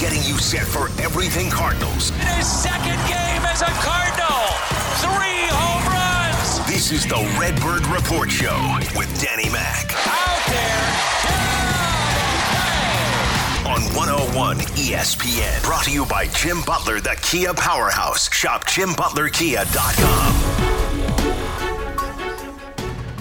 getting you set for everything Cardinals. His second game as a Cardinal. Three home runs. This is the Redbird Report Show with Danny Mac. Out there. On 101 ESPN. Brought to you by Jim Butler, the Kia Powerhouse. Shop JimButlerKia.com.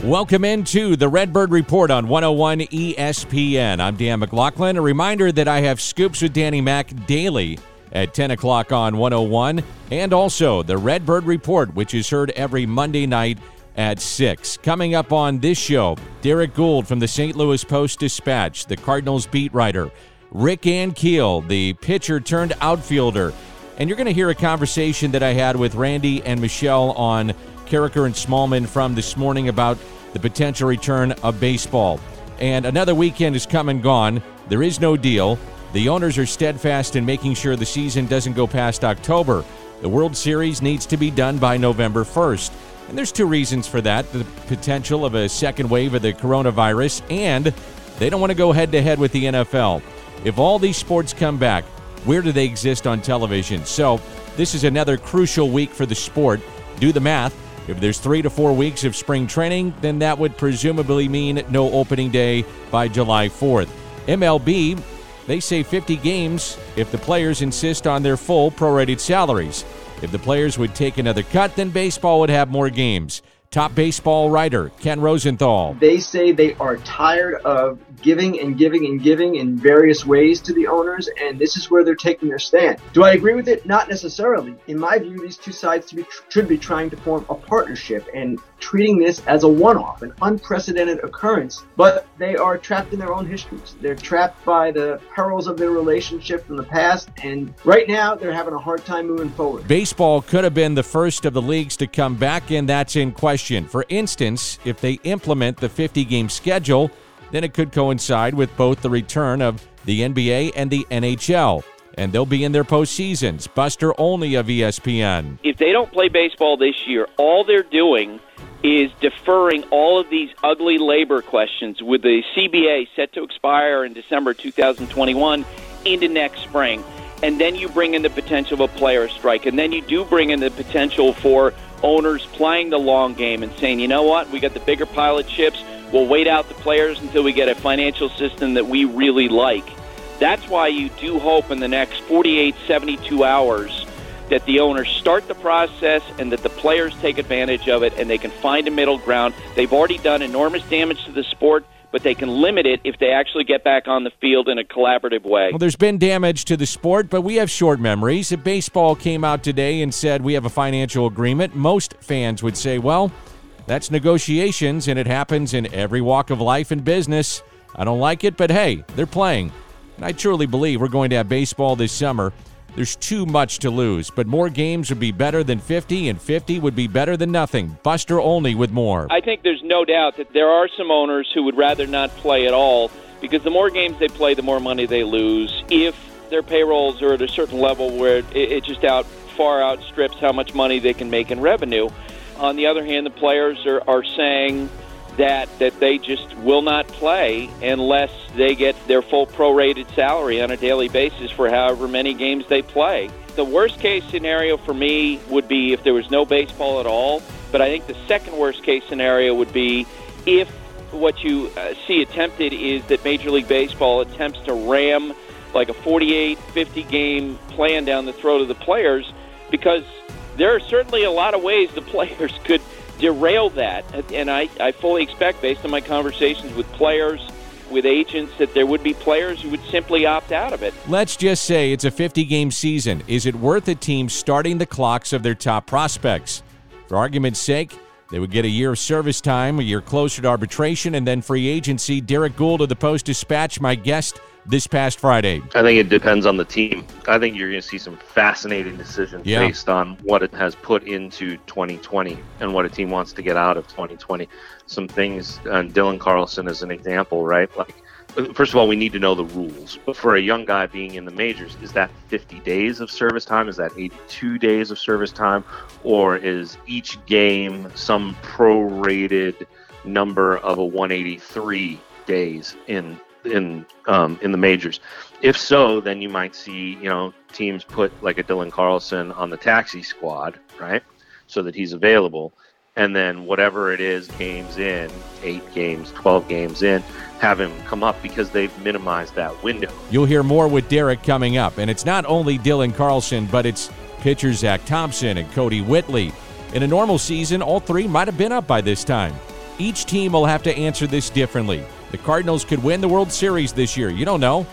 Welcome into the Redbird Report on 101 ESPN. I'm Dan McLaughlin. A reminder that I have scoops with Danny Mac daily at 10 o'clock on 101, and also the Redbird Report, which is heard every Monday night at 6. Coming up on this show, Derrick Goold from the St. Louis Post Dispatch, the Cardinals beat writer, Rick Ankiel, the pitcher turned outfielder, and you're going to hear a conversation that I had with Randy and Michelle on Karraker and Smallman from this morning about the potential return of baseball. And another weekend is come and gone. There is no deal. The owners are steadfast in making sure the season doesn't go past October. The World Series needs to be done by November 1st. And there's two reasons for that the potential of a second wave of the coronavirus, and they don't want to go head to head with the NFL. If all these sports come back, where do they exist on television? So, this is another crucial week for the sport. Do the math. If there's three to four weeks of spring training, then that would presumably mean no opening day by July 4th. MLB, they say 50 games if the players insist on their full prorated salaries. If the players would take another cut, then baseball would have more games. Top baseball writer Ken Rosenthal. They say they are tired of giving and giving and giving in various ways to the owners, and this is where they're taking their stand. Do I agree with it? Not necessarily. In my view, these two sides be, should be trying to form a partnership and treating this as a one off, an unprecedented occurrence, but they are trapped in their own histories. They're trapped by the perils of their relationship from the past, and right now they're having a hard time moving forward. Baseball could have been the first of the leagues to come back, and that's in question. For instance, if they implement the 50 game schedule, then it could coincide with both the return of the NBA and the NHL. And they'll be in their postseasons. Buster Olney of ESPN. If they don't play baseball this year, all they're doing is deferring all of these ugly labor questions with the CBA set to expire in December 2021 into next spring. And then you bring in the potential of a player strike. And then you do bring in the potential for owners playing the long game and saying, you know what, we got the bigger pile of chips. We'll wait out the players until we get a financial system that we really like. That's why you do hope in the next 48, 72 hours that the owners start the process and that the players take advantage of it and they can find a middle ground. They've already done enormous damage to the sport, but they can limit it if they actually get back on the field in a collaborative way. Well, there's been damage to the sport, but we have short memories. If baseball came out today and said we have a financial agreement, most fans would say, well, that's negotiations and it happens in every walk of life and business. I don't like it, but hey, they're playing. And I truly believe we're going to have baseball this summer. There's too much to lose, but more games would be better than 50, and 50 would be better than nothing. Buster Olney with more. I think there's no doubt that there are some owners who would rather not play at all because the more games they play, the more money they lose. If their payrolls are at a certain level where it, just out far outstrips how much money they can make in revenue. On the other hand, the players are, are saying that that they just will not play unless they get their full prorated salary on a daily basis for however many games they play. The worst case scenario for me would be if there was no baseball at all, but I think the second worst case scenario would be if what you uh, see attempted is that Major League Baseball attempts to ram like a 48, 50 game plan down the throat of the players because there are certainly a lot of ways the players could derail that. And I, I fully expect, based on my conversations with players, with agents, that there would be players who would simply opt out of it. Let's just say it's a 50 game season. Is it worth a team starting the clocks of their top prospects? For argument's sake, they would get a year of service time, a year closer to arbitration, and then free agency. Derrick Goold of the Post Dispatch, my guest this past Friday. I think it depends on the team. I think you're going to see some fascinating decisions Yeah. based on what it has put into 2020 and what a team wants to get out of 2020. Some things, and Dylan Carlson is an example, right? Like, first of all, we need to know the rules. But for a young guy being in the majors, is that 50 days of service time? Is that 82 days of service time? Or is each game some prorated number of a 183 days in in um, in the majors. If so, then you might see you know teams put like a Dylan Carlson on the taxi squad, right, so that he's available, and then whatever it is, games in, eight games, twelve games in, have him come up because they've minimized that window. You'll hear more with Derrick coming up, and it's not only Dylan Carlson, but it's pitcher Zack Thompson and Kodi Whitley. In a normal season, all three might have been up by this time. Each team will have to answer this differently. The Cardinals could win the World Series this year. You don't know.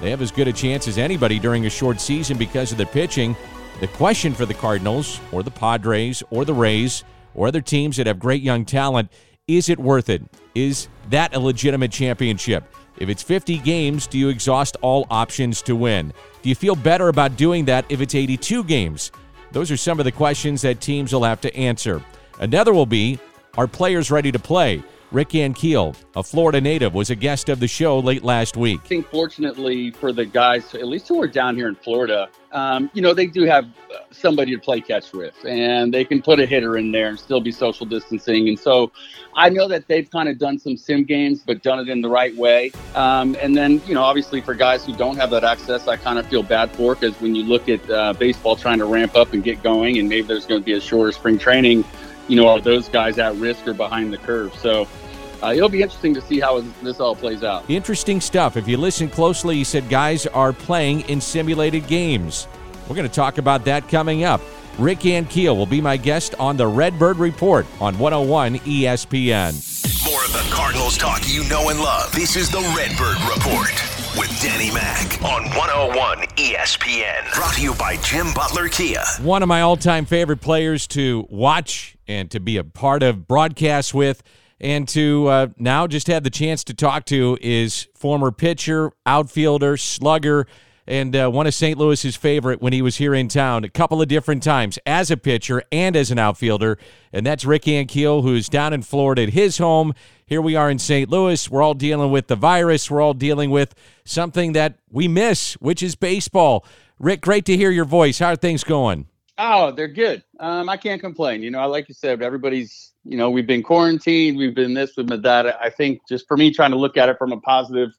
They have as good a chance as anybody during a short season because of their pitching. The question for the Cardinals, or the Padres, or the Rays, or other teams that have great young talent is it worth it? Is that a legitimate championship? If it's 50 games, do you exhaust all options to win? Do you feel better about doing that if it's 82 games? Those are some of the questions that teams will have to answer. Another will be are players ready to play? Rick Ankiel, a Florida native, was a guest of the show late last week. I think, fortunately for the guys, at least who are down here in Florida, um, you know, they do have somebody to play catch with, and they can put a hitter in there and still be social distancing. And so I know that they've kind of done some sim games, but done it in the right way. Um, and then, you know, obviously for guys who don't have that access, I kind of feel bad for because when you look at uh, baseball trying to ramp up and get going, and maybe there's going to be a shorter spring training, you know, are those guys at risk or behind the curve? So, uh, it'll be interesting to see how this all plays out. Interesting stuff. If you listen closely, he said guys are playing in simulated games. We're going to talk about that coming up. Rick Ankiel will be my guest on the Redbird Report on 101 ESPN. More of the Cardinals talk you know and love. This is the Redbird Report with Danny Mac on 101 ESPN. Brought to you by Jim Butler Kia. One of my all time favorite players to watch and to be a part of broadcasts with and to uh, now just have the chance to talk to is former pitcher, outfielder, slugger, and uh, one of St. Louis's favorite when he was here in town a couple of different times as a pitcher and as an outfielder. And that's Rick Ankiel, who's down in Florida at his home. Here we are in St. Louis. We're all dealing with the virus. We're all dealing with something that we miss, which is baseball. Rick, great to hear your voice. How are things going? Oh, they're good. Um, I can't complain. You know, I like you said, everybody's you know, we've been quarantined, we've been this, we've been that. I think just for me, trying to look at it from a positive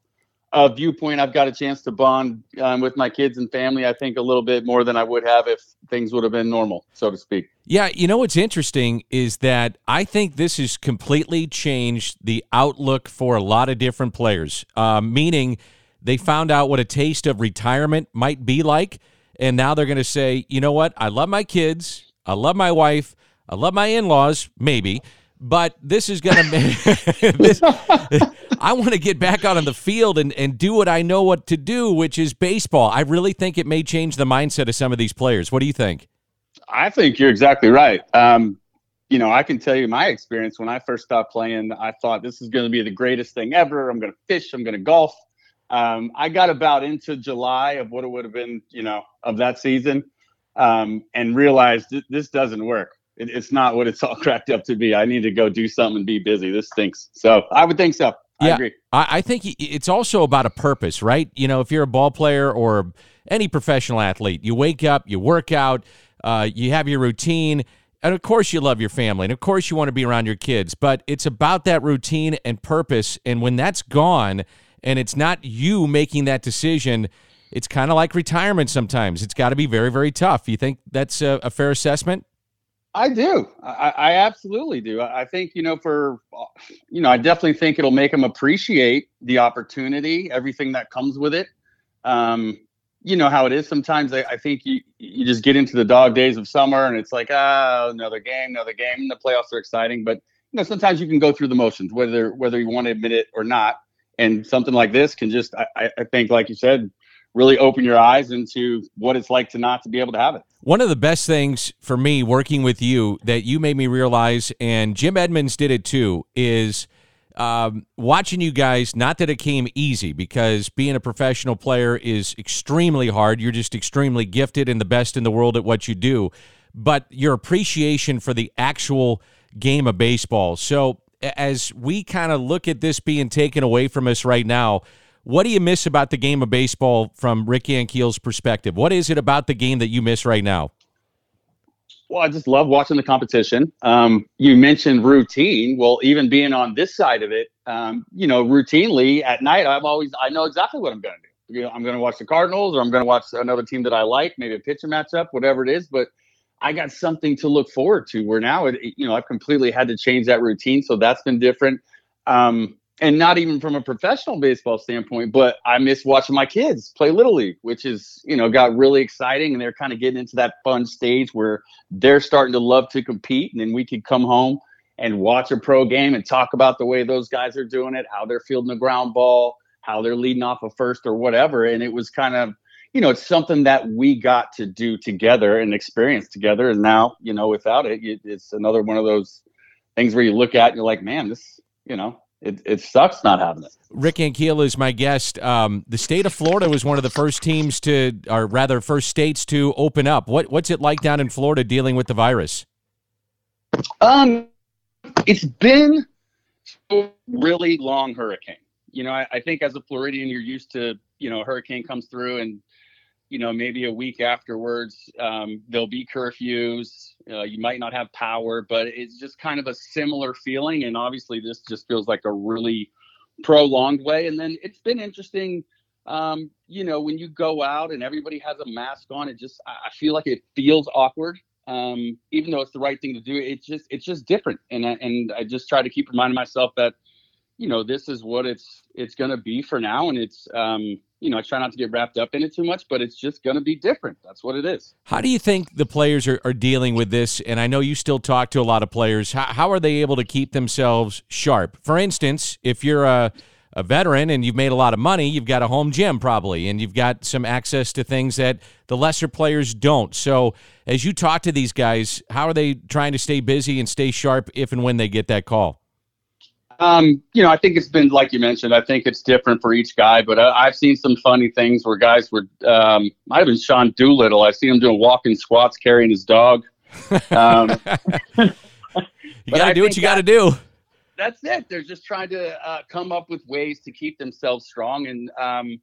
uh, viewpoint, I've got a chance to bond um, with my kids and family. I think a little bit more than I would have if things would have been normal, so to speak. Yeah, you know what's interesting is that I think this has completely changed the outlook for a lot of different players. Uh, meaning, they found out what a taste of retirement might be like, and now they're going to say, you know what? I love my kids, I love my wife. I love my in laws, maybe, but this is going to. I want to get back out on the field and, and do what I know what to do, which is baseball. I really think it may change the mindset of some of these players. What do you think? I think you're exactly right. Um, you know, I can tell you my experience when I first stopped playing. I thought this is going to be the greatest thing ever. I'm going to fish. I'm going to golf. Um, I got about into July of what it would have been, you know, of that season, um, and realized th- this doesn't work it, it's not what it's all cracked up to be. I need to go do something and be busy. This stinks. So I would think so. I yeah, agree. I, I think it's also about a purpose, right? You know, if you're a ball player or any professional athlete, you wake up, you work out, uh, you have your routine. And of course, you love your family. And of course, you want to be around your kids. But it's about that routine and purpose. And when that's gone and it's not you making that decision, it's kind of like retirement sometimes. It's got to be very, very tough. You think that's a, a fair assessment? I do. I, I, absolutely do. I think, you know, for, you know, I definitely think it'll make them appreciate the opportunity, everything that comes with it. Um, you know how it is. Sometimes I, I, think you, you just get into the dog days of summer and it's like, ah, another game, another game. And the playoffs are exciting, but you know, sometimes you can go through the motions, whether, whether you want to admit it or not. And something like this can just, I, I think, like you said, really open your eyes into what it's like to not to be able to have it. One of the best things for me working with you that you made me realize, and Jim Edmonds did it too, is um, watching you guys. Not that it came easy, because being a professional player is extremely hard. You're just extremely gifted and the best in the world at what you do. But your appreciation for the actual game of baseball. So as we kind of look at this being taken away from us right now, what do you miss about the game of baseball from Rick Ankiel's perspective? What is it about the game that you miss right now? Well, I just love watching the competition. Um, you mentioned routine. Well, even being on this side of it, um, you know, routinely at night, I'm always I know exactly what I'm going to do. You know, I'm going to watch the Cardinals, or I'm going to watch another team that I like, maybe a pitcher matchup, whatever it is. But I got something to look forward to. Where now, it, you know, I've completely had to change that routine, so that's been different. Um, and not even from a professional baseball standpoint, but I miss watching my kids play little league, which is you know got really exciting, and they're kind of getting into that fun stage where they're starting to love to compete, and then we could come home and watch a pro game and talk about the way those guys are doing it, how they're fielding the ground ball, how they're leading off a first or whatever, and it was kind of you know it's something that we got to do together and experience together, and now you know without it, it's another one of those things where you look at and you're like, man, this you know it, it sucks not having it. Rick Ankiel is my guest. Um, the state of Florida was one of the first teams to, or rather, first states to open up. What what's it like down in Florida dealing with the virus? Um, it's been a really long hurricane. You know, I, I think as a Floridian, you're used to you know a hurricane comes through and you know, maybe a week afterwards, um, there'll be curfews. Uh, you might not have power, but it's just kind of a similar feeling. And obviously, this just feels like a really prolonged way. And then it's been interesting, um, you know, when you go out and everybody has a mask on, it just I feel like it feels awkward. Um, even though it's the right thing to do, it's just it's just different. And and I just try to keep reminding myself that you know this is what it's it's going to be for now and it's um you know i try not to get wrapped up in it too much but it's just going to be different. That's what it is. How do you think the players are, are dealing with this? And i know you still talk to a lot of players. How, how are they able to keep themselves sharp? For instance if you're a a veteran and you've made a lot of money, you've got a home gym probably, and you've got some access to things that the lesser players don't. So, as you talk to these guys, how are they trying to stay busy and stay sharp if and when they get that call? Um, you know, I think it's been like you mentioned. I think it's different for each guy, but uh, I've seen some funny things where guys were. Um, might have been Sean Doolittle. I've seen him doing walking squats carrying his dog. Um, you got to do what you got to do. That's it. They're just trying to uh, come up with ways to keep themselves strong, and um,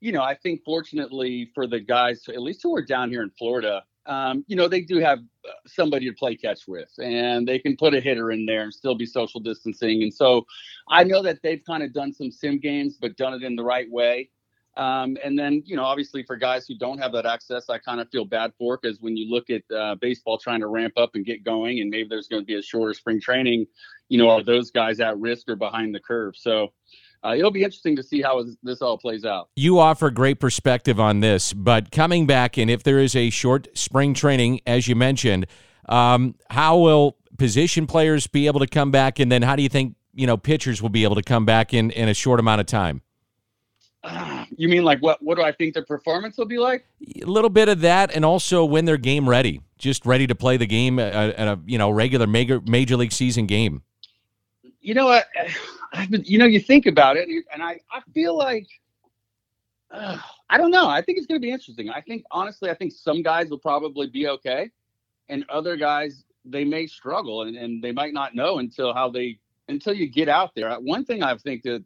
you know, I think fortunately for the guys, at least who are down here in Florida, um, you know, they do have uh, somebody to play catch with, and they can put a hitter in there and still be social distancing. And so, I know that they've kind of done some sim games, but done it in the right way. Um, and then, you know, obviously for guys who don't have that access, I kind of feel bad for because when you look at uh, baseball trying to ramp up and get going, and maybe there's going to be a shorter spring training, you know, are those guys at risk or behind the curve? So uh, it'll be interesting to see how this all plays out. You offer great perspective on this, but coming back, and if there is a short spring training, as you mentioned, um, how will position players be able to come back, and then how do you think you know pitchers will be able to come back in in a short amount of time? you mean like what? What do I think their performance will be like? A little bit of that, and also when they're game ready, just ready to play the game at a you know regular major major league season game. You know what? I've been, you know, you think about it, and I, I feel like, uh, I don't know. I think it's going to be interesting. I think, honestly, I think some guys will probably be okay, and other guys they may struggle, and, and they might not know until how they until you get out there. One thing I think that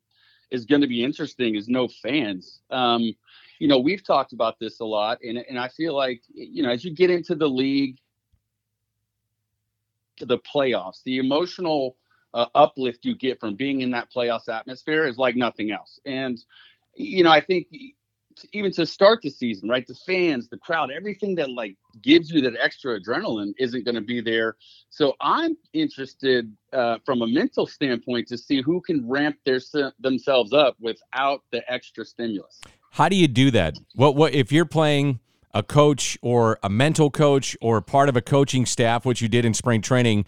is going to be interesting is no fans. Um, you know, we've talked about this a lot, and and I feel like you know, as you get into the league, the playoffs, the emotional uh, uplift you get from being in that playoffs atmosphere is like nothing else. And you know, I think even to start the season, right? The fans, the crowd, everything that like gives you that extra adrenaline isn't going to be there. So I'm interested uh, from a mental standpoint to see who can ramp their themselves up without the extra stimulus. How do you do that? What what if you're playing a coach or a mental coach or part of a coaching staff, which you did in spring training?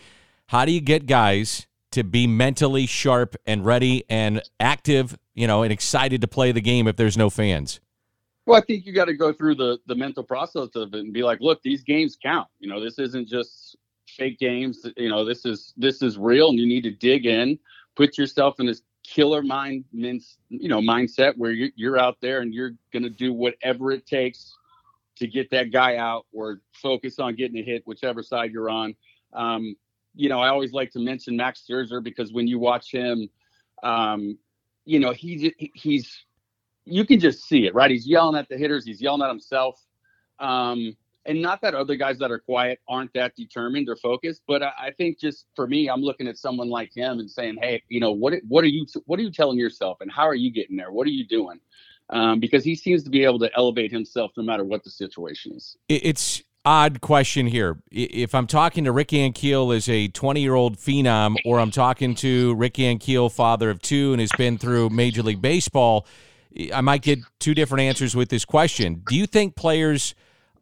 How do you get guys to be mentally sharp and ready and active, you know, and excited to play the game if there's no fans? Well, I think you got to go through the the mental process of it and be like, look, these games count. You know, this isn't just fake games. You know, this is this is real, and you need to dig in, put yourself in this killer mind, you know, mindset where you're, you're out there and you're going to do whatever it takes to get that guy out or focus on getting a hit, whichever side you're on. Um, you know, I always like to mention Max Scherzer because when you watch him, um, you know, he he's you can just see it, right? He's yelling at the hitters, he's yelling at himself. Um, and not that other guys that are quiet aren't that determined or focused, but I, I think just for me, I'm looking at someone like him and saying, hey, you know, what what are you what are you telling yourself, and how are you getting there? What are you doing? Um, because he seems to be able to elevate himself no matter what the situation is. It's odd question here. If I'm talking to Rick Ankiel as a 20 year old phenom, or I'm talking to Rick Ankiel, father of two, and has been through Major League Baseball, I might get two different answers with this question. Do you think players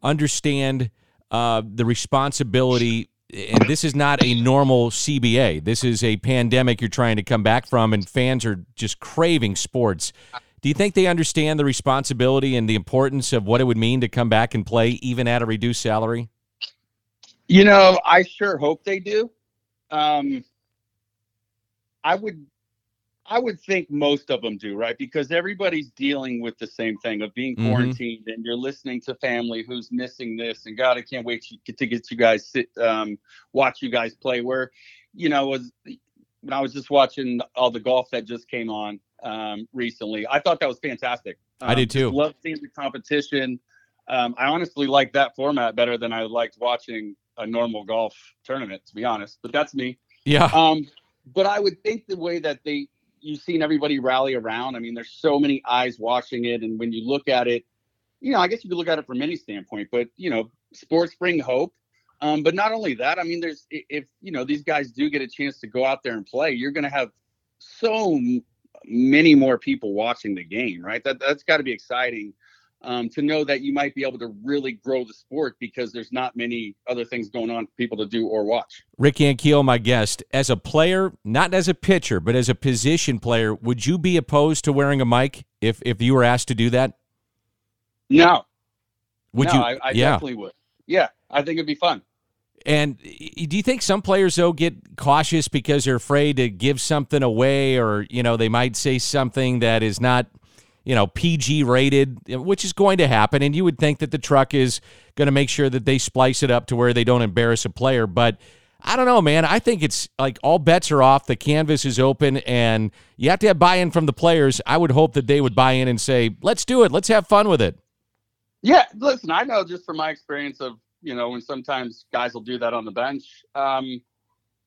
understand uh, the responsibility? And this is not a normal CBA. This is a pandemic you're trying to come back from, and fans are just craving sports. Do you think they understand the responsibility and the importance of what it would mean to come back and play even at a reduced salary? You know, I sure hope they do. Um, I would I would think most of them do, right? Because everybody's dealing with the same thing of being Mhm. quarantined, and you're listening to family who's missing this, and God, I can't wait to, to get you guys sit, um, watch you guys play. Where, you know, was when I was just watching all the golf that just came on um, recently, I thought that was fantastic. I did Um, too. Love seeing the competition. Um, I honestly like that format better than I liked watching a normal golf tournament, to be honest. But that's me. Yeah. Um, but I would think the way that they you've seen everybody rally around. I mean, there's so many eyes watching it, and when you look at it, you know, I guess you could look at it from any standpoint. But you know, sports bring hope. Um, but not only that, I mean, there's if you know these guys do get a chance to go out there and play, you're going to have so many more people watching the game, right? That that's got to be exciting. Um, to know that you might be able to really grow the sport because there's not many other things going on for people to do or watch. Rick Ankiel, my guest. As a player, not as a pitcher, but as a position player, would you be opposed to wearing a mic if if you were asked to do that? No, Would no, you? I, I yeah. definitely would. Yeah, I think it'd be fun. And do you think some players though get cautious because they're afraid to give something away, or you know they might say something that is not, you know, PG rated, which is going to happen, and you would think that the truck is going to make sure that they splice it up to where they don't embarrass a player, but. I don't know, man. I think it's like all bets are off. The canvas is open, and you have to have buy in from the players. I would hope that they would buy in and say, let's do it. Let's have fun with it. Yeah, listen, I know just from my experience of you know and sometimes guys will do that on the bench. Um,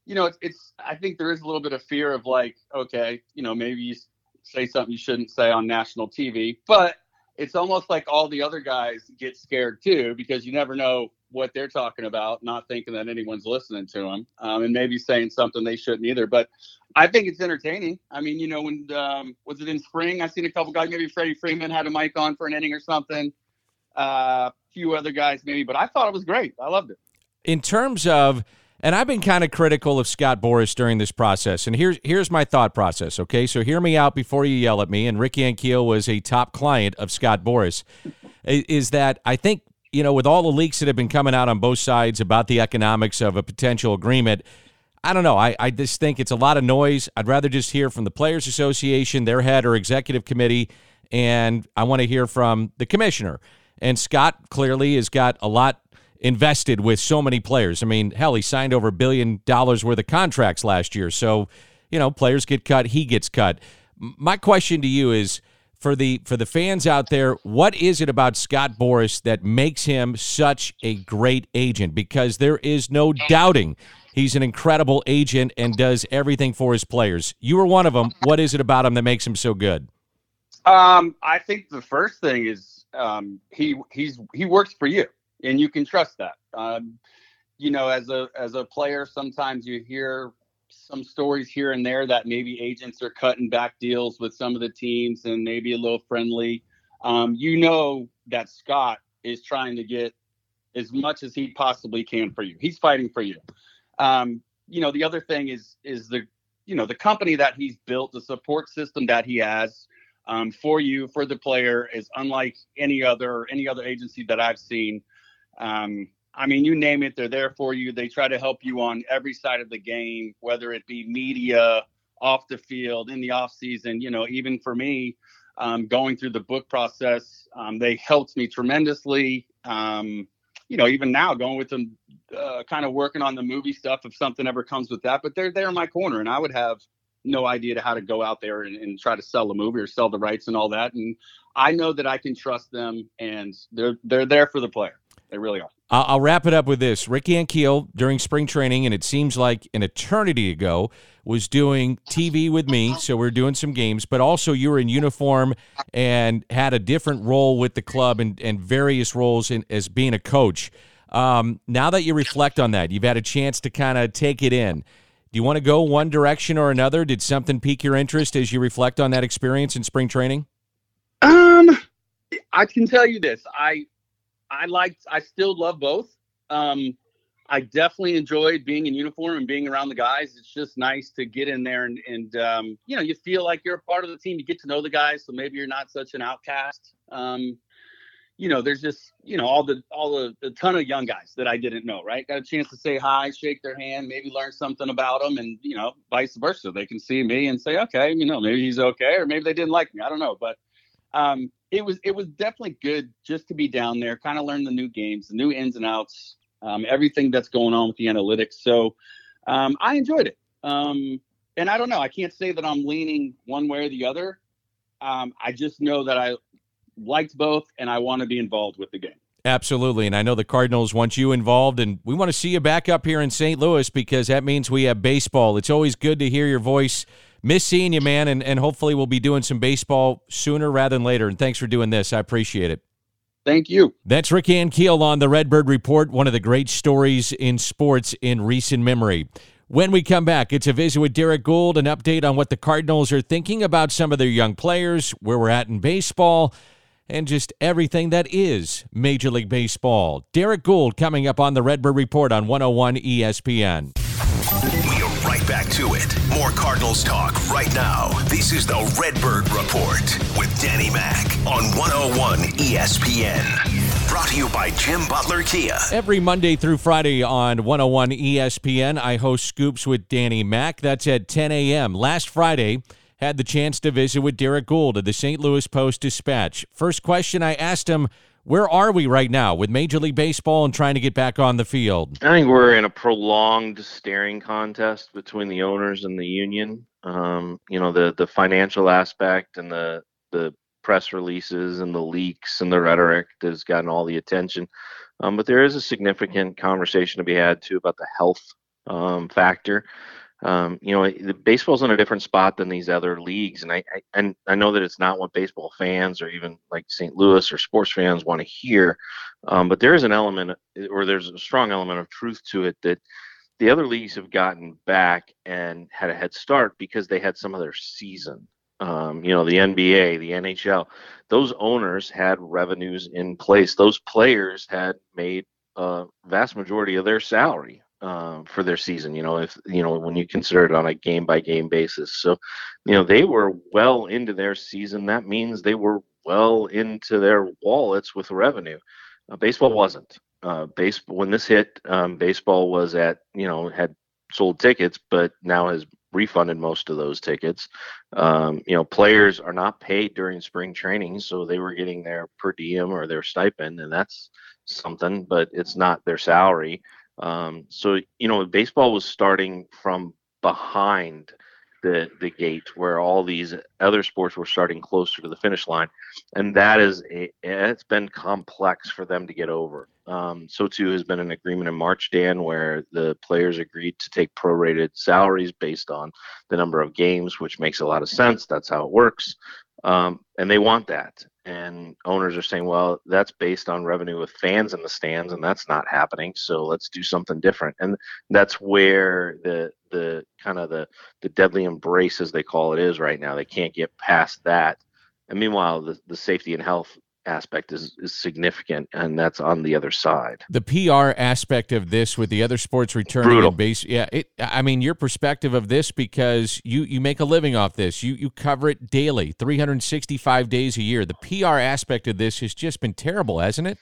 you know, it's, it's I think there is a little bit of fear of like, okay, you know, maybe you say something you shouldn't say on national TV, but it's almost like all the other guys get scared too because you never know what they're talking about, not thinking that anyone's listening to them, um, and maybe saying something they shouldn't either. But I think it's entertaining. I mean, you know, when um, was it in spring? I seen a couple guys, maybe Freddie Freeman had a mic on for an inning or something. Uh, a few other guys maybe, but I thought it was great. I loved it. in terms of and I've been kind of critical of Scott Boras during this process. And here's here's my thought process, okay? So hear me out before you yell at me. And Rick Ankiel was a top client of Scott Boras. Is that I think, you know, with all the leaks that have been coming out on both sides about the economics of a potential agreement, I don't know. I, I just think it's a lot of noise. I'd rather just hear from the Players Association, their head or executive committee, and I want to hear from the commissioner. And Scott clearly has got a lot invested with so many players. I mean, hell, he signed over a billion dollars worth of contracts last year. So, you know, players get cut, he gets cut. My question to you is for the for the fans out there, what is it about Scott Boras that makes him such a great agent? Because there is no doubting he's an incredible agent and does everything for his players. You were one of them. What is it about him that makes him so good? Um, I think the first thing is um, he he's he works for you, and you can trust that. Um, you know, as a as a player, sometimes you hear some stories here and there that maybe agents are cutting back deals with some of the teams and maybe a little friendly. Um, you know that Scott is trying to get as much as he possibly can for you. He's fighting for you. Um, you know, the other thing is is the you know the company that he's built, the support system that he has um, for you for the player is unlike any other any other agency that I've seen. Um, I mean, you name it, they're there for you. They try to help you on every side of the game, whether it be media, off the field, in the off season. You know, even for me, um, going through the book process, um, they helped me tremendously. Um, you know, even now going with them, uh, kind of working on the movie stuff if something ever comes with that. But they're there in my corner, and I would have no idea to how to go out there and, and try to sell a movie or sell the rights and all that. And I know that I can trust them, and they're they're there for the player. They really are. I'll, wrap it up with this. Ricky Ankiel during spring training, and it seems like an eternity ago, was doing TV with me. So we are doing some games, but also you were in uniform and had a different role with the club and, and various roles in, as being a coach. Um, now that you reflect on that, you've had a chance to kind of take it in. Do you want to go one direction or another? Did something pique your interest as you reflect on that experience in spring training? Um, I can tell you this. I I liked. I still love both. Um, I definitely enjoyed being in uniform and being around the guys. It's just nice to get in there and and um, you know you feel like you're a part of the team. You get to know the guys, so maybe you're not such an outcast. Um, you know, there's just you know all the all the a ton of young guys that I didn't know. Right, got a chance to say hi, shake their hand, maybe learn something about them, and you know, vice versa. They can see me and say, okay, you know, maybe he's okay, or maybe they didn't like me. I don't know, but um, it was it was definitely good just to be down there, kind of learn the new games, the new ins and outs, um, everything that's going on with the analytics. So um, I enjoyed it. Um, and I don't know, I can't say that I'm leaning one way or the other. Um, I just know that I liked both, and I want to be involved with the game. Absolutely. And I know the Cardinals want you involved, and we want to see you back up here in St. Louis because that means we have baseball. It's always good to hear your voice miss seeing you, man, and, and hopefully we'll be doing some baseball sooner rather than later. And thanks for doing this. I appreciate it. Thank you. That's Rick Ankiel on the Redbird Report, one of the great stories in sports in recent memory. When we come back, it's a visit with Derrick Goold, an update on what the Cardinals are thinking about some of their young players, where we're at in baseball, and just everything that is Major League Baseball. Derrick Goold coming up on the Redbird Report on 101 ESPN We are right back to it. More Cardinals talk right now. This is the Redbird Report with Danny Mac on 101 ESPN. Brought to you by Jim Butler Kia. Every Monday through Friday on 101 ESPN, I host Scoops with Danny Mac. That's at 10 a.m. Last Friday, had the chance to visit with Derrick Goold of the St. Louis Post Dispatch. First question I asked him where are we right now with Major League Baseball and trying to get back on the field? I think we're in a prolonged staring contest between the owners and the union. Um, you know, the the financial aspect and the the press releases and the leaks and the rhetoric that has gotten all the attention. Um, but there is a significant conversation to be had too about the health um, factor um, you know, the baseball's in a different spot than these other leagues, and I, I and I know that it's not what baseball fans or even like St. Louis or sports fans want to hear, um, but there is an element, or there's a strong element of truth to it that the other leagues have gotten back and had a head start because they had some of their season. Um, you know, the NBA, the NHL, those owners had revenues in place. Those players had made a vast majority of their salary uh, for their season. You know, if you know when you consider it on a game by game basis. So, you know, they were well into their season. That means they were well into their wallets with revenue. Uh, baseball wasn't. Uh, baseball when this hit, um, baseball was at you know had sold tickets, but now has refunded most of those tickets. Um, you know, players are not paid during spring training, so they were getting their per diem or their stipend, and that's something, but it's not their salary. Um, so you know, baseball was starting from behind the the gate where all these other sports were starting closer to the finish line, and that is a it's been complex for them to get over. Um, so too has been an agreement in March, Dan, where the players agreed to take prorated salaries based on the number of games, which makes a lot of sense. That's how it works, um, and they want that and owners are saying, well, that's based on revenue with fans in the stands, and that's not happening. So let's do something different. And that's where the the kind of the the deadly embrace, as they call it, is right now. They can't get past that. And meanwhile, the, the safety and health aspect is, is significant, and that's on the other side. The PR aspect of this with the other sports returning Brutal. base, yeah. It, I mean, your perspective of this because you you make a living off this. You you cover it daily, 365 days a year. The PR aspect of this has just been terrible, hasn't it?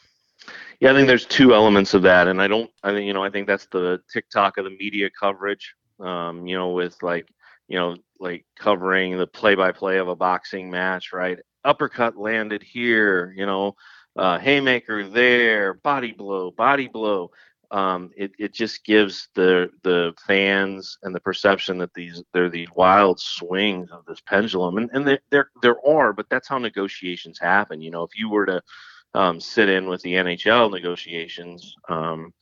Yeah, I think there's two elements of that, and I don't. I think you know, I think that's the TikTok of the media coverage. Um, you know, with like you know, like covering the play-by-play of a boxing match, right? uppercut landed here, you know, uh, haymaker there, body blow, body blow. Um, it, it just gives the the fans and the perception that these they're these wild swings of this pendulum, and and there there are, but that's how negotiations happen. You know, if you were to um, sit in with the NHL negotiations, um,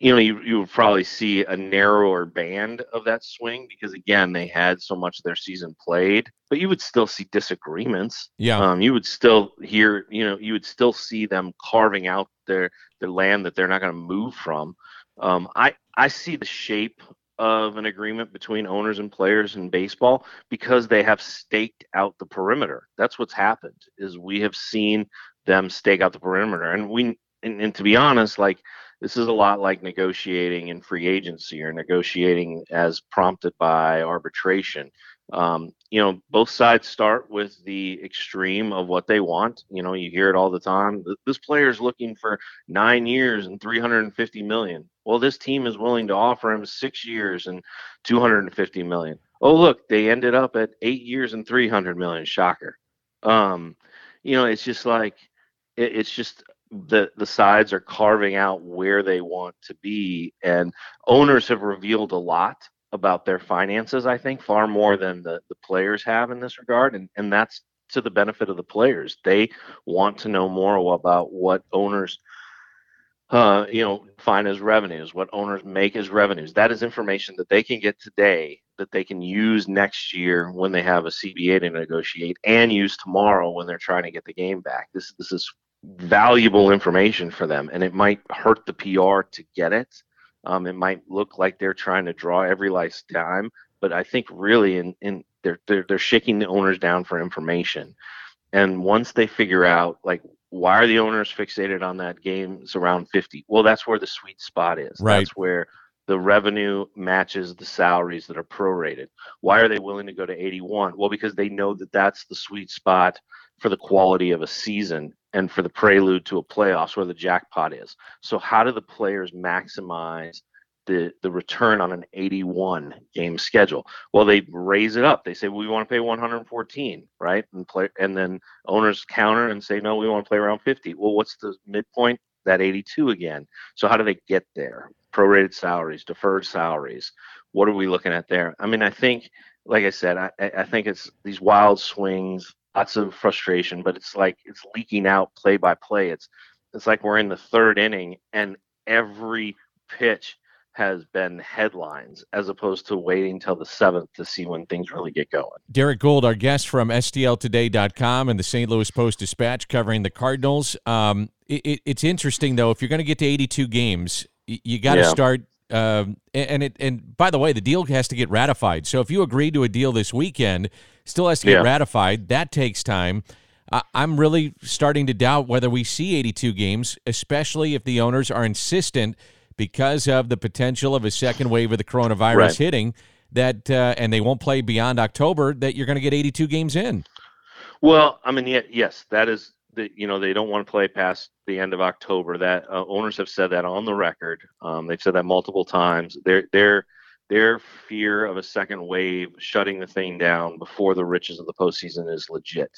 you know, you, you would probably see a narrower band of that swing because again, they had so much of their season played, but you would still see disagreements. Yeah. Um, you would still hear, you know, you would still see them carving out their their land that they're not going to move from. Um, I I see the shape of an agreement between owners and players in baseball because they have staked out the perimeter. That's what's happened is we have seen them stake out the perimeter, and we and, and to be honest, like this is a lot like negotiating in free agency or negotiating as prompted by arbitration. Um, you know, both sides start with the extreme of what they want. You know, you hear it all the time. This player is looking for nine years and 350 million. Well, this team is willing to offer him six years and 250 million. Oh, look, they ended up at eight years and 300 million. Shocker. Um, you know, it's just like, it, it's just the the sides are carving out where they want to be and owners have revealed a lot about their finances i think far more than the, the players have in this regard and and that's to the benefit of the players. They want to know more about what owners uh, you know find as revenues what owners make as revenues. That is information that they can get today that they can use next year when they have a cba to negotiate and use tomorrow when they're trying to get the game back. This this is valuable information for them, and it might hurt the PR to get it. Um, it might look like they're trying to draw every last dime, but I think really in, in they're, they're they're shaking the owners down for information. And once they figure out like why are the owners fixated on that game it's around 50 well that's where the sweet spot is right. that's where the revenue matches the salaries that are prorated why are they willing to go to 81 well because they know that that's the sweet spot for the quality of a season and for the prelude to a playoffs where the jackpot is. So how do the players maximize the the return on an 81 game schedule? Well, they raise it up. They say we want to pay 114, right? And play and then owners counter and say no, we want to play around 50. Well, what's the midpoint? That 82 again. So how do they get there? Prorated salaries, deferred salaries. What are we looking at there? I mean, I think like I said, I, I think it's these wild swings lots of frustration, but it's like it's leaking out play by play. It's it's like we're in the third inning and every pitch has been headlines as opposed to waiting till the seventh to see when things really get going. Derrick Goold, our guest from STLtoday.com and the St. Louis Post Dispatch covering the Cardinals. Um, it, it's interesting, though, if you're going to get to 82 games, you got to yeah. start. Um, and it and by the way, the deal has to get ratified. So if you agree to a deal this weekend, Still has to get yeah. ratified. That takes time. I, I'm really starting to doubt whether we see 82 games, especially if the owners are insistent because of the potential of a second wave of the coronavirus right. hitting that, uh, and they won't play beyond October. That you're going to get 82 games in. Well, I mean, yeah, yes, that is the you know they don't want to play past the end of October. That uh, owners have said that on the record. Um, they've said that multiple times. They're they're their fear of a second wave shutting the thing down before the riches of the postseason is legit.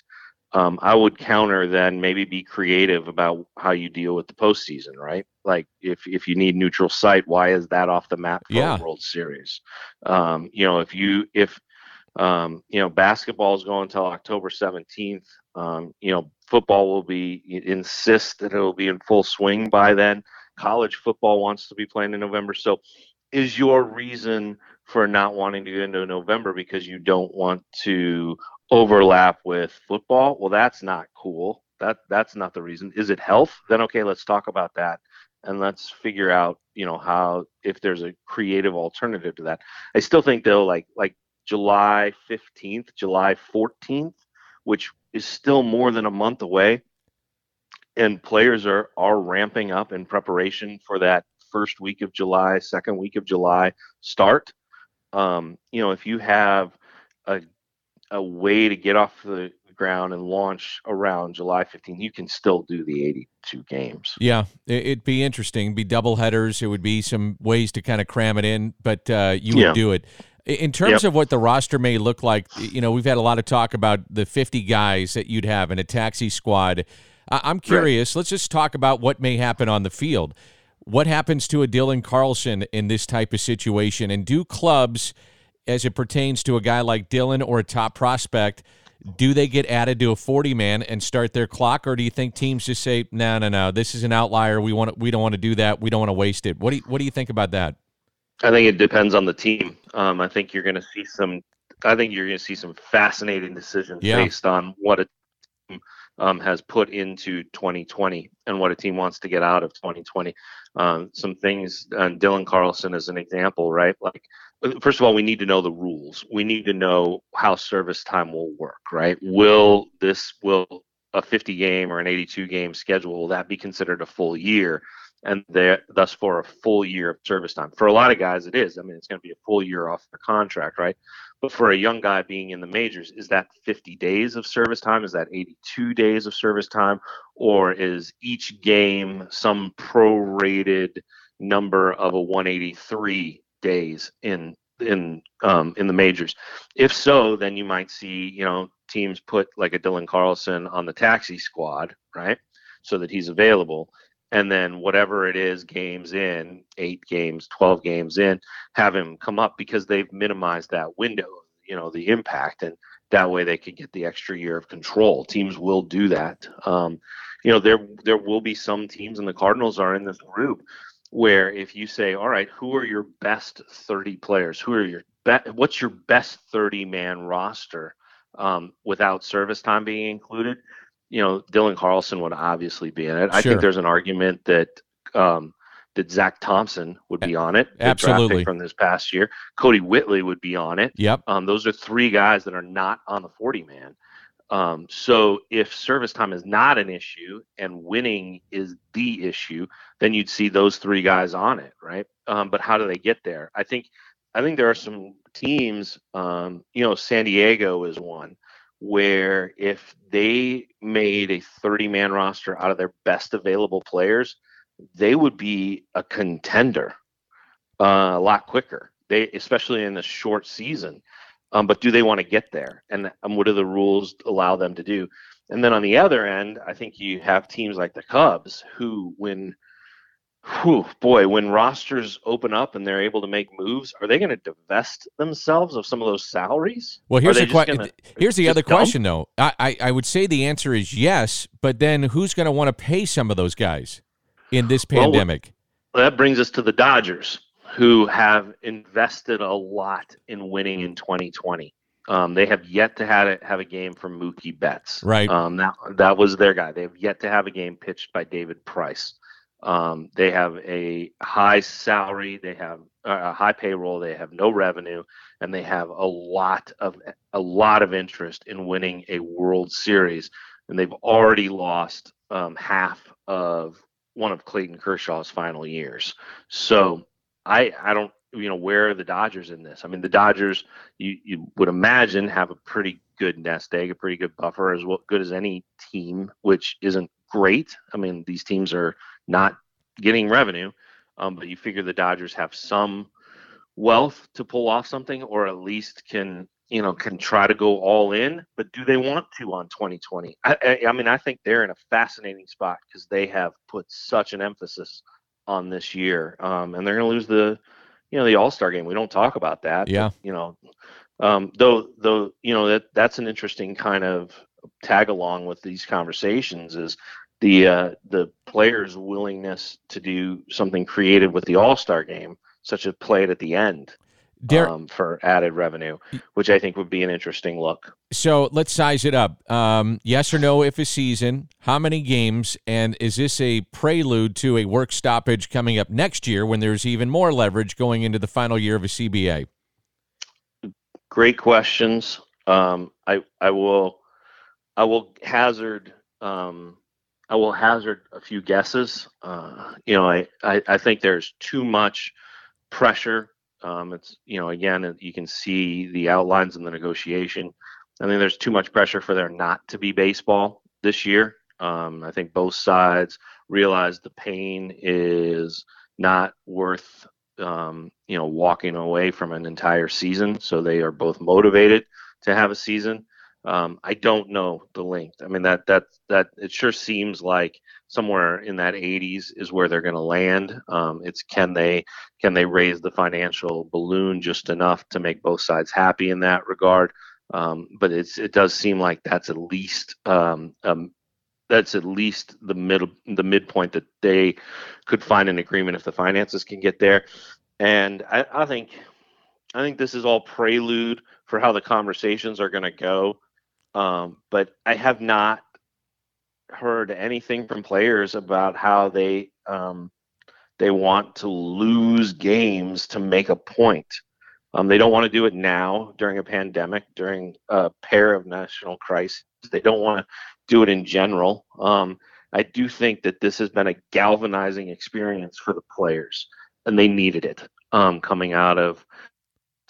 Um, I would counter then maybe be creative about how you deal with the postseason, right? Like if if you need neutral site, why is that off the map for yeah. World Series? Um, you know, if you if um, you know basketball is going until October seventeenth, um, you know football will be insist that it will be in full swing by then. College football wants to be playing in November, so is your reason for not wanting to go into November because you don't want to overlap with football? Well, that's not cool. That that's not the reason. Is it health? Then okay, let's talk about that and let's figure out, you know, how if there's a creative alternative to that. I still think though like like July 15th, July 14th, which is still more than a month away and players are are ramping up in preparation for that first week of July, second week of July start. Um, you know, if you have a a way to get off the ground and launch around July 15, you can still do the 82 games. Yeah, it'd be interesting. It'd be double headers. It would be some ways to kind of cram it in, but uh, you would yeah. do it. In terms yep. of what the roster may look like, you know, we've had a lot of talk about the 50 guys that you'd have in a taxi squad. I'm curious. Right. Let's just talk about what may happen on the field. What happens to a Dylan Carlson in this type of situation? And do clubs, as it pertains to a guy like Dylan or a top prospect, do they get added to a 40 man and start their clock, or do you think teams just say, no, no, no, this is an outlier. We want we don't want to do that. We don't want to waste it. What do you, what do you think about that? I think it depends on the team. Um, I think you're going to see some. I think you're going to see some fascinating decisions Yeah. based on what a team um, has put into 2020 and what a team wants to get out of 2020. Um, some things, and Dylan Carlson is an example, right? Like, first of all, we need to know the rules. We need to know how service time will work, right? Will this will a 50 game or an 82 game schedule will that be considered a full year? and thus for a full year of service time. For a lot of guys, it is. I mean, it's going to be a full year off their contract, right? But for a young guy being in the majors, is that 50 days of service time? Is that 82 days of service time? Or is each game some prorated number of a 183 days in in um, in the majors? If so, then you might see you know teams put like a Dylan Carlson on the taxi squad, right? So that he's available and then whatever it is games in eight games 12 games in have him come up because they've minimized that window you know the impact. And that way they could get the extra year of control. Teams will do that. Um, you know there there will be some teams and the cardinals are in this group where if you say all right who are your best 30 players? Who are your be- what's your best 30 man roster um, without service time being included you know, Dylan Carlson would obviously be in it. I Sure. think there's an argument that um, that Zack Thompson would be on it. the draft pick Absolutely. from this past year. Kodi Whitley would be on it. Yep. Um, those are three guys that are not on the 40 man. Um, so if service time is not an issue and winning is the issue, then you'd see those three guys on it, right? Um, but how do they get there? I think I think there are some teams. Um, you know, San Diego is one where if they made a 30 man roster out of their best available players, they would be a contender uh, a lot quicker. They, especially in a short season. Um, but do they want to get there? And, and what do the rules allow them to do? And then on the other end, I think you have teams like the Cubs who, when, whew, boy, when rosters open up and they're able to make moves, are they going to divest themselves of some of those salaries? Well, here's the question. Here's the other dump? question, though. I, I I would say the answer is yes, but then who's going to want to pay some of those guys in this pandemic? Well, that brings us to the Dodgers, who have invested a lot in winning in 2020. Um, they have yet to have a, have a game from Mookie Betts. Right. Um, that that was their guy. They have yet to have a game pitched by David Price. Um, they have a high salary. They have uh, a high payroll. They have no revenue, and they have a lot of a lot of interest in winning a World Series. And they've already lost um, half of one of Clayton Kershaw's final years. So I I don't you know where are the Dodgers in this? I mean the Dodgers you you would imagine have a pretty good nest egg, a pretty good buffer as well, good as any team, which isn't great. I mean these teams are not getting revenue, um, but you figure the Dodgers have some wealth to pull off something, or at least can you know can try to go all in. But do they want to on 2020? I, I, I mean I think they're in a fascinating spot because they have put such an emphasis on this year, um, and they're going to lose the you know the All Star game. We don't talk about that. Yeah. but, you know, um, though though you know that that's an interesting kind of tag along with these conversations is the uh, the players' willingness to do something creative with the All Star game, such as play it at the end Dar- um, for added revenue, which I think would be an interesting look. so let's size it up. Um, yes or no? If a season, how many games, and is this a prelude to a work stoppage coming up next year when there's even more leverage going into the final year of a CBA? Great questions. Um, I I will I will hazard um, I will hazard a few guesses. Uh, you know, I, I I think there's too much pressure. Um, it's you know again you can see the outlines in the negotiation. I think there's too much pressure for there not to be baseball this year. Um, I think both sides realize the pain is not worth um, you know walking away from an entire season. So they are both motivated to have a season. Um, I don't know the length. I mean that that that it sure seems like somewhere in that 80s is where they're going to land. Um, it's can they can they raise the financial balloon just enough to make both sides happy in that regard. Um, but it's it does seem like that's at least um, um, that's at least the middle the midpoint that they could find an agreement if the finances can get there. And I, I think I think this is all prelude for how the conversations are going to go. Um, but I have not heard anything from players about how they um, they want to lose games to make a point. Um, they don't want to do it now during a pandemic, during a pair of national crises. They don't want to do it in general. Um, I do think that this has been a galvanizing experience for the players, and they needed it um, coming out of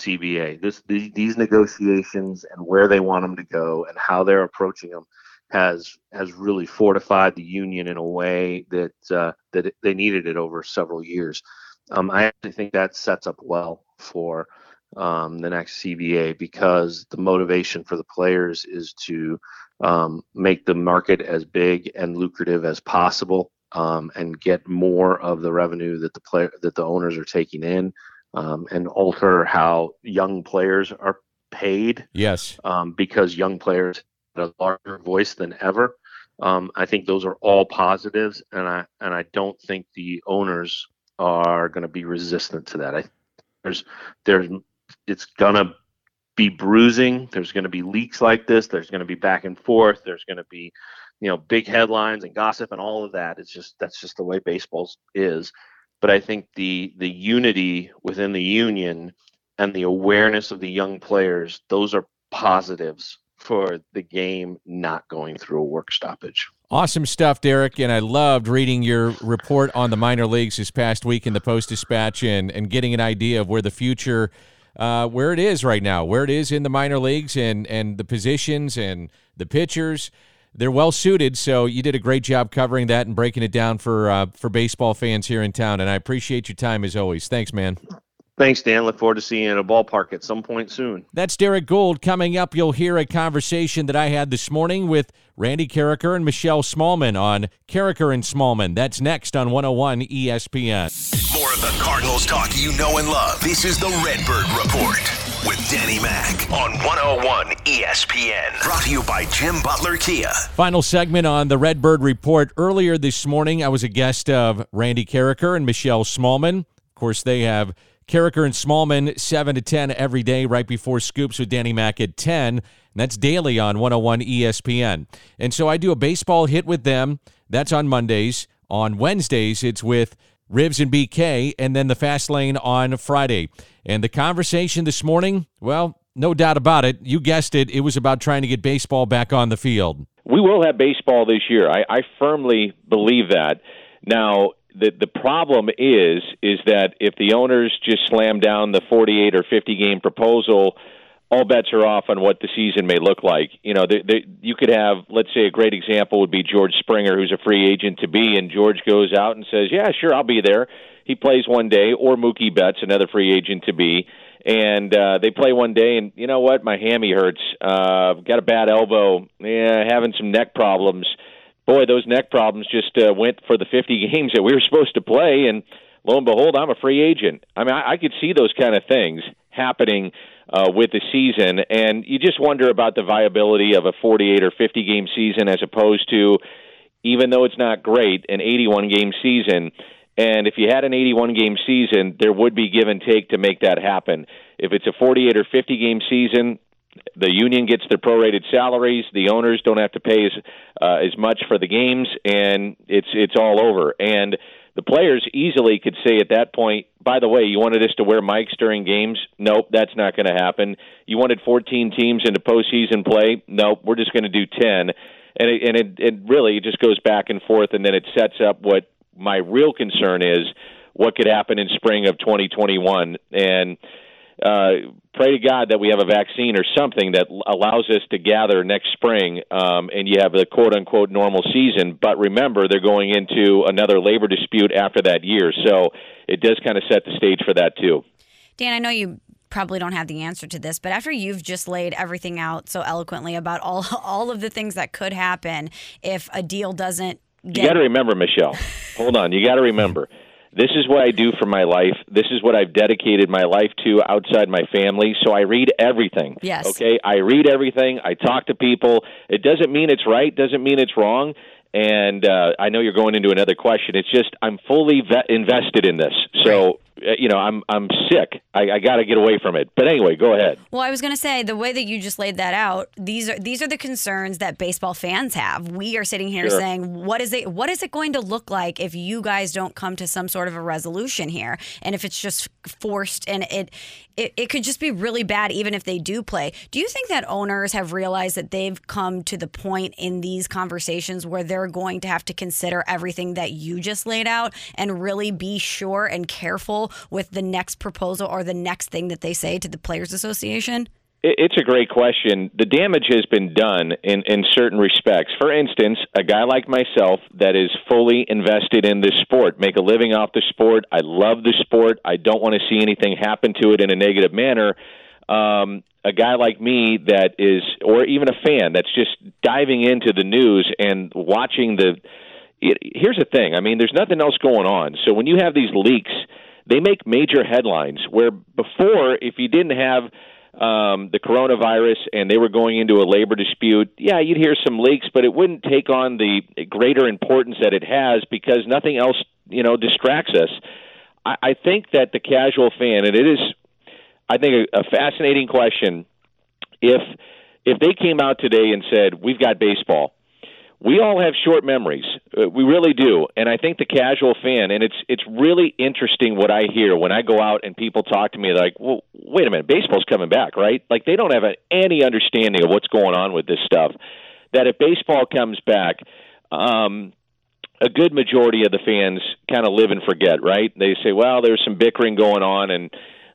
CBA. This these negotiations and where they want them to go and how they're approaching them has has really fortified the union in a way that uh, that it, they needed it over several years. Um, I actually think that sets up well for um, the next CBA because the motivation for the players is to um, make the market as big and lucrative as possible um, and get more of the revenue that the player that the owners are taking in um, and alter how young players are paid. Yes, um, because young players have a larger voice than ever. Um, I think those are all positives, and I and I don't think the owners are going to be resistant to that. I there's there's it's gonna be bruising. There's going to be leaks like this. There's going to be back and forth. There's going to be you know big headlines and gossip and all of that. It's just that's just the way baseball is. But I think the the unity within the union and the awareness of the young players, those are positives for the game not going through a work stoppage. Awesome stuff, Derrick. And I loved reading your report on the minor leagues this past week in the Post Dispatch and, and getting an idea of where the future, uh, where it is right now, where it is in the minor leagues and, and the positions and the pitchers. They're well suited, so you did a great job covering that and breaking it down for uh, for baseball fans here in town. And I appreciate your time as always. Thanks, man. Thanks, Dan. Look forward to seeing you in a ballpark at some point soon. That's Derrick Goold. Coming up, you'll hear a conversation that I had this morning with Randy Karraker and Michelle Smallman on Karraker and Smallman. That's next on 101 ESPN. More of the Cardinals talk you know and love. This is the Redbird Report with Danny Mac on 101 ESPN. Brought to you by Jim Butler Kia. Final segment on the Redbird Report. Earlier this morning, I was a guest of Randy Karraker and Michelle Smallman. Of course, they have Karraker and Smallman 7 to 10 every day, right before Scoops with Danny Mac at 10. And that's daily on 101 ESPN. And so I do a baseball hit with them. That's on Mondays. On Wednesdays, it's with Rivs and BK, and then the Fast Lane on Friday. And the conversation this morning, well, no doubt about it. You guessed it. It was about trying to get baseball back on the field. We will have baseball this year. I, I firmly believe that. Now, the the problem is is that if the owners just slam down the 48 or 50 game proposal all bets are off on what the season may look like. You know, they, they, you could have, let's say, a great example would be George Springer, who's a free agent to be, and George goes out and says, "Yeah, sure, I'll be there." He plays one day, or Mookie Betts, another free agent to be, and uh, they play one day, and you know what? My hammy hurts. Uh, got a bad elbow. Yeah, having some neck problems boy, those neck problems just uh, went for the 50 games that we were supposed to play, and lo and behold, I'm a free agent. I mean, I, I could see those kind of things happening uh, with the season, and you just wonder about the viability of a 48 or 50 game season as opposed to, even though it's not great, an 81 game season. And if you had an 81 game season, there would be give and take to make that happen. If it's a 48 or 50 game season, the union gets their prorated salaries. The owners don't have to pay as uh, as much for the games, and it's it's all over. And the players easily could say at that point, by the way, you wanted us to wear mics during games? Nope, that's not going to happen. You wanted 14 teams into postseason play? Nope, we're just going to do 10. And it, and it, it really just goes back and forth, and then it sets up what my real concern is: what could happen in spring of 2021 and uh, pray to God that we have a vaccine or something that allows us to gather next spring um, and you have a quote unquote normal season. But remember, they're going into another labor dispute after that year. So it does kind of set the stage for that, too. Dan, I know you probably don't have the answer to this, but after you've just laid everything out so eloquently about all all of the things that could happen if a deal doesn't get... You got to remember, Michelle. hold on. You got to remember This is what I do for my life. This is what I've dedicated my life to outside my family. So I read everything. Yes. Okay. I read everything. I talk to people. It doesn't mean it's right. Doesn't mean it's wrong. And uh, I know you're going into another question. It's just I'm fully ve- invested in this. So Uh, you know I'm I'm sick. I, I got to get away from it. But anyway, go ahead. Well, I was going to say the way that you just laid that out. These are these are the concerns that baseball fans have. We are sitting here Sure. saying, what is it? What is it going to look like if you guys don't come to some sort of a resolution here? And if it's just forced and it it, it could just be really bad even if they do play. Do you think that owners have realized that they've come to the point in these conversations where they're going to have to consider everything that you just laid out and really be sure and careful with the next proposal or the next thing that they say to the Players Association? It's a great question. The damage has been done in, in certain respects. For instance, a guy like myself that is fully invested in this sport, make a living off the sport. I love the sport. I don't want to see anything happen to it in a negative manner. Um, a guy like me that is, or even a fan that's just diving into the news and watching the. It, here's the thing. I mean, there's nothing else going on. So when you have these leaks, they make major headlines. Where before, if you didn't have um, the coronavirus and they were going into a labor dispute, yeah, you'd hear some leaks, but it wouldn't take on the greater importance that it has because nothing else, you know, distracts us. I, I think that the casual fan, and it is, I think, a, a fascinating question. If if they came out today and said, "We've got baseball," we all have short memories. Uh, we really do, and I think the casual fan, and it's it's really interesting what I hear when I go out and people talk to me like, "Well, wait a minute, baseball's coming back, right?" Like they don't have any understanding of what's going on with this stuff. That if baseball comes back, um, a good majority of the fans kind of live and forget, right? They say, "Well, there's some bickering going on, and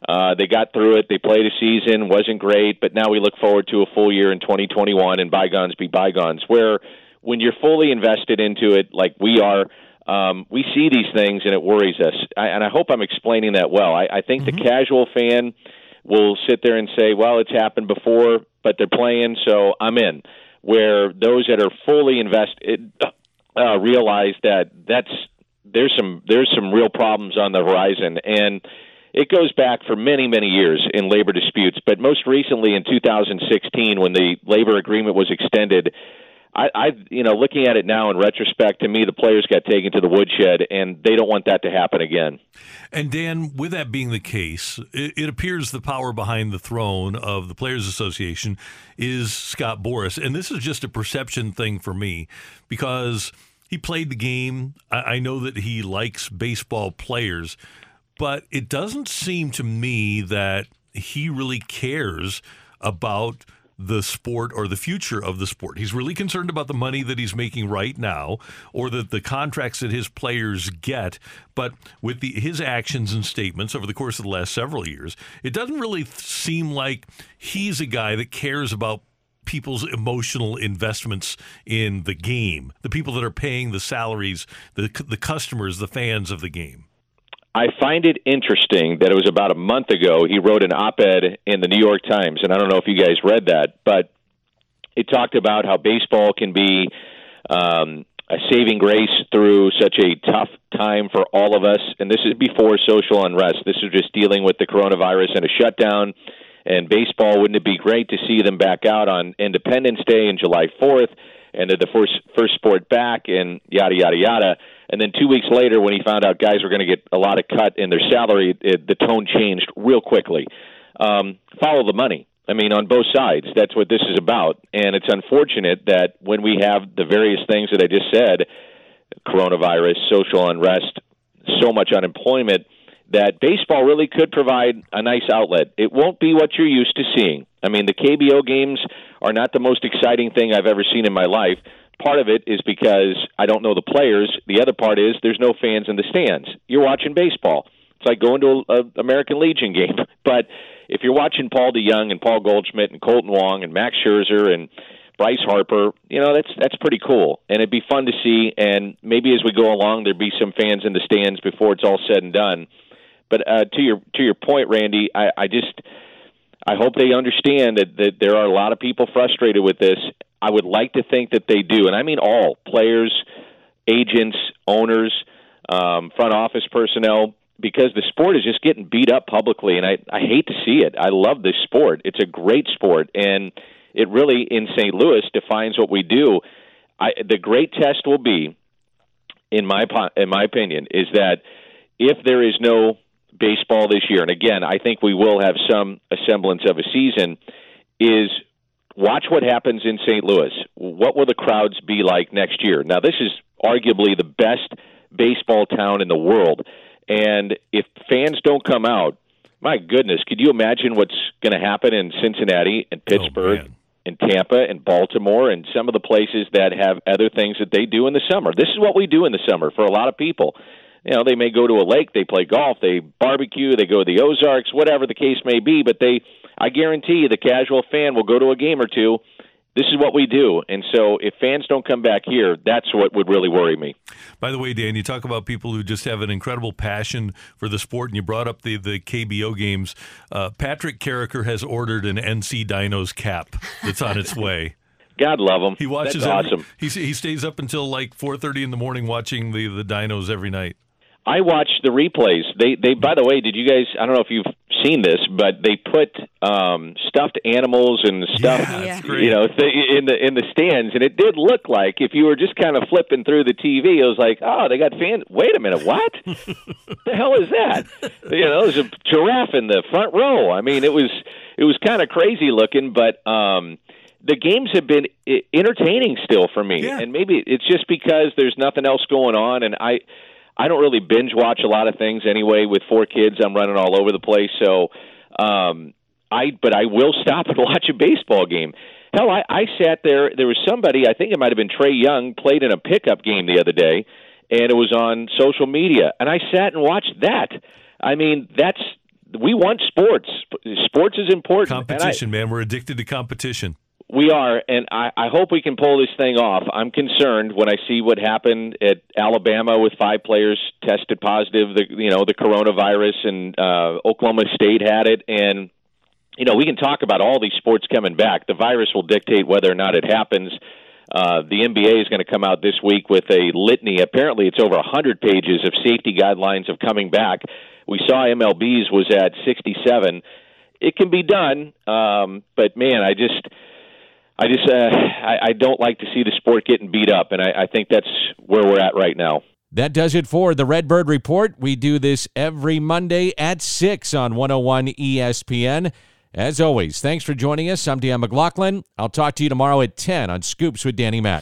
uh, they got through it. They played a season, wasn't great, but now we look forward to a full year in 2021, and bygones be bygones." Where when you're fully invested into it, like we are, um, we see these things and it worries us. I, and I hope I'm explaining that well. I, I think the casual fan will sit there and say, "Well, it's happened before, but they're playing, so I'm in." Where those that are fully invested uh, realize that that's there's some there's some real problems on the horizon, and it goes back for many many years in labor disputes. But most recently in 2016, when the labor agreement was extended. I, I, you know, looking at it now in retrospect, to me, the players got taken to the woodshed, and they don't want that to happen again. And Dan, with that being the case, it, it appears the power behind the throne of the Players Association is Scott Boras, and this is just a perception thing for me because he played the game. I, I know that he likes baseball players, but it doesn't seem to me that he really cares about the sport or the future of the sport. He's really concerned about the money that he's making right now or the, the contracts that his players get. But with the, his actions and statements over the course of the last several years, it doesn't really seem like he's a guy that cares about people's emotional investments in the game, the people that are paying the salaries, the, the customers, the fans of the game. I find it interesting that it was about a month ago he wrote an op ed in the New York Times, and I don't know if you guys read that, but it talked about how baseball can be um, a saving grace through such a tough time for all of us. And this is before social unrest. This is just dealing with the coronavirus and a shutdown. And baseball, wouldn't it be great to see them back out on Independence Day and July 4th? and they're the first first sport back and yada yada yada. And then two weeks later, when he found out guys were going to get a lot of cut in their salary, it, the tone changed real quickly. Um, follow the money. I mean, on both sides, that's what this is about. And it's unfortunate that when we have the various things that I just said coronavirus, social unrest, so much unemployment that baseball really could provide a nice outlet. It won't be what you're used to seeing. I mean, the KBO games are not the most exciting thing I've ever seen in my life. Part of it is because I don't know the players. The other part is there's no fans in the stands. You're watching baseball. It's like going to an American Legion game. But if you're watching Paul DeJong and Paul Goldschmidt and Kolten Wong and Max Scherzer and Bryce Harper, you know that's that's pretty cool, and it'd be fun to see. And maybe as we go along, there'd be some fans in the stands before it's all said and done. But uh, to your to your point, Randy, I, I just I hope they understand that, that there are a lot of people frustrated with this. I would like to think that they do, and I mean all players, agents, owners. um, front office personnel, because the sport is just getting beat up publicly, and I, I hate to see it. I love this sport. It's a great sport, and it really, in St. Louis, defines what we do. I, the great test will be, in my in my opinion, is that if there is no baseball this year, and again, I think we will have some semblance of a season, is watch what happens in St. Louis. What will the crowds be like next year? Now, this is arguably the best baseball town in the world. And if fans don't come out, my goodness, could you imagine what's going to happen in Cincinnati and Oh, Pittsburgh and Tampa and Baltimore and some of the places that have other things that they do in the summer? This is what we do in the summer for a lot of people. You know, they may go to a lake, they play golf, they barbecue, they go to the Ozarks, whatever the case may be, but they I guarantee you the casual fan will go to a game or two. This is what we do. And so if fans don't come back here, that's what would really worry me. By the way, Dan, you talk about people who just have an incredible passion for the sport, and you brought up the, the KBO games. Uh, Patrick Karraker has ordered an NC Dinos cap that's on its way. God love him. He watches That's every- awesome. He, he stays up until like 4.30 in the morning watching the, the Dinos every night. I watched the replays. They they by the way, did you guys I don't know if you've seen this, but they put um stuffed animals and stuff Yeah, that's you know th- in the in the stands and it did look like if you were just kind of flipping through the TV, it was like, "Oh, they got fans. Wait a minute, what? the hell is that?" You know, there's a giraffe in the front row. I mean, it was it was kind of crazy looking, but um the games have been i- entertaining still for me. Yeah. And maybe it's just because there's nothing else going on and I I don't really binge watch a lot of things anyway. With four kids, I'm running all over the place. So, um, I but I will stop and watch a baseball game. Hell, I, I sat there. There was somebody. I think it might have been Trae Young played in a pickup game the other day, and it was on social media. And I sat and watched that. I mean, that's we want sports. Sports is important. And I- Competition, man. We're addicted to competition. We are, and I, I hope we can pull this thing off. I'm concerned when I see what happened at Alabama with five players tested positive, the you know the coronavirus, and uh, Oklahoma State had it, and you know we can talk about all these sports coming back. The virus will dictate whether or not it happens. Uh, the NBA is going to come out this week with a litany. Apparently, it's over 100 pages of safety guidelines of coming back. We saw MLB's was at 67. It can be done, um, but man, I just. I just uh, I, I don't like to see the sport getting beat up, and I, I think that's where we're at right now. That does it for the Redbird Report. We do this every Monday at 6 on 101 ESPN. As always, thanks for joining us. I'm Dan McLaughlin. I'll talk to you tomorrow at 10 on Scoops with Danny Mac.